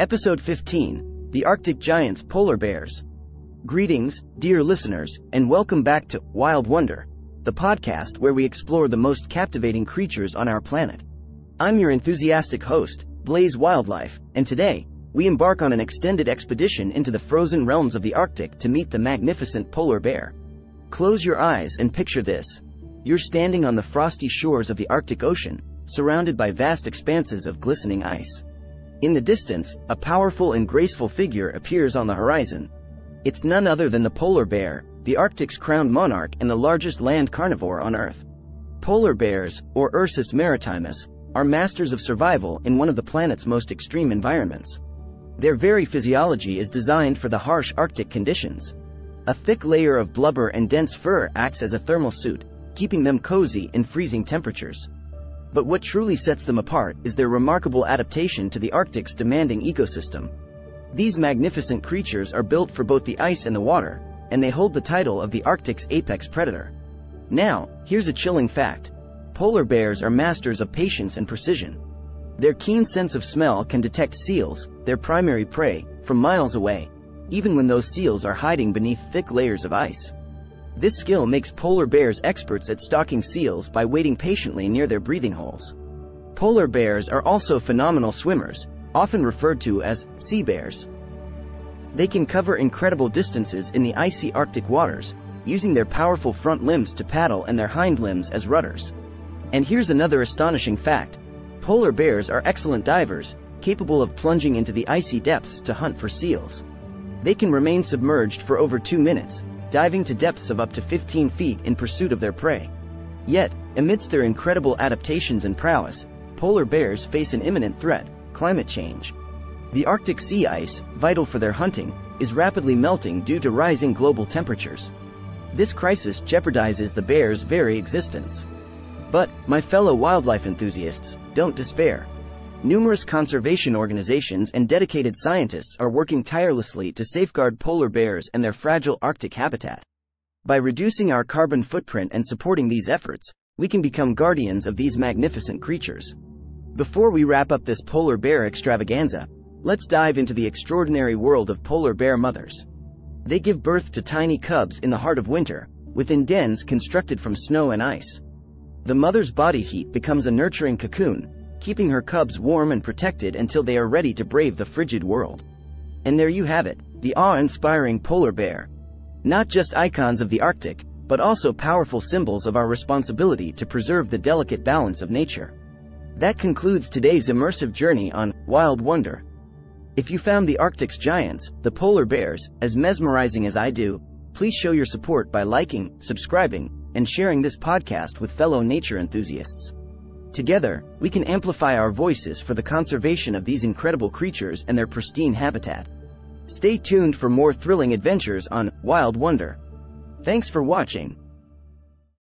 Episode 15 The Arctic Giants Polar Bears. Greetings, dear listeners, and welcome back to Wild Wonder, the podcast where we explore the most captivating creatures on our planet. I'm your enthusiastic host, Blaze Wildlife, and today, we embark on an extended expedition into the frozen realms of the Arctic to meet the magnificent polar bear. Close your eyes and picture this. You're standing on the frosty shores of the Arctic Ocean, surrounded by vast expanses of glistening ice. In the distance, a powerful and graceful figure appears on the horizon. It's none other than the polar bear, the Arctic's crowned monarch and the largest land carnivore on Earth. Polar bears, or Ursus maritimus, are masters of survival in one of the planet's most extreme environments. Their very physiology is designed for the harsh Arctic conditions. A thick layer of blubber and dense fur acts as a thermal suit, keeping them cozy in freezing temperatures. But what truly sets them apart is their remarkable adaptation to the Arctic's demanding ecosystem. These magnificent creatures are built for both the ice and the water, and they hold the title of the Arctic's apex predator. Now, here's a chilling fact. Polar bears are masters of patience and precision. Their keen sense of smell can detect seals, their primary prey, from miles away, even when those seals are hiding beneath thick layers of ice. This skill makes polar bears experts at stalking seals by waiting patiently near their breathing holes. Polar bears are also phenomenal swimmers, often referred to as sea bears. They can cover incredible distances in the icy Arctic waters, using their powerful front limbs to paddle and their hind limbs as rudders. And here's another astonishing fact. Polar bears are excellent divers, capable of plunging into the icy depths to hunt for seals. They can remain submerged for over two minutes, diving to depths of up to 15 feet in pursuit of their prey. Yet, amidst their incredible adaptations and prowess, polar bears face an imminent threat, climate change. The Arctic sea ice, vital for their hunting, is rapidly melting due to rising global temperatures. This crisis jeopardizes the bear's very existence. But, my fellow wildlife enthusiasts, don't despair. Numerous conservation organizations and dedicated scientists are working tirelessly to safeguard polar bears and their fragile Arctic habitat. By reducing our carbon footprint and supporting these efforts, we can become guardians of these magnificent creatures. Before we wrap up this polar bear extravaganza, let's dive into the extraordinary world of polar bear mothers. They give birth to tiny cubs in the heart of winter, within dens constructed from snow and ice. The mother's body heat becomes a nurturing cocoon, keeping her cubs warm and protected until they are ready to brave the frigid world. And there you have it, the awe-inspiring polar bear. Not just icons of the Arctic, but also powerful symbols of our responsibility to preserve the delicate balance of nature. That concludes today's immersive journey on Wild Wonder. If you found the Arctic's giants, the polar bears, as mesmerizing as I do, please show your support by liking, subscribing, and sharing this podcast with fellow nature enthusiasts. Together, we can amplify our voices for the conservation of these incredible creatures and their pristine habitat. Stay tuned for more thrilling adventures on Wild Wonder. Thanks for watching.